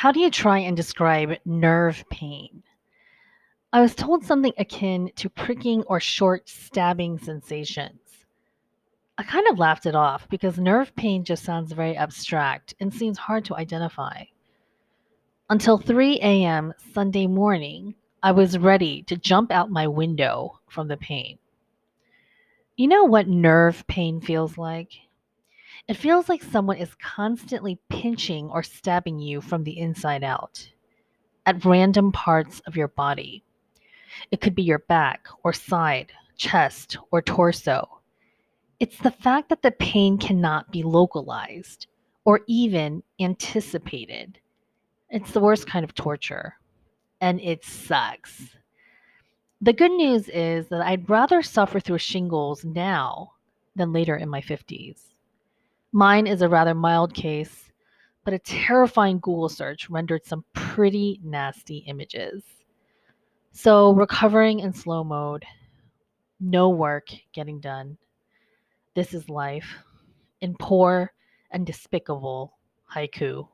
How do you try and describe nerve pain? I was told something akin to pricking or short stabbing sensations. I kind of laughed it off because nerve pain just sounds very abstract and seems hard to identify. Until 3 a.m. Sunday morning, I was ready to jump out my window from the pain. You know what nerve pain feels like? It feels like someone is constantly pinching or stabbing you from the inside out at random parts of your body. It could be your back or side, chest or torso. It's the fact that the pain cannot be localized or even anticipated. It's the worst kind of torture, and it sucks. The good news is that I'd rather suffer through shingles now than later in my 50s. Mine is a rather mild case, but a terrifying Google search rendered some pretty nasty images. So, recovering in slow mode, no work getting done. This is life in poor and despicable haiku.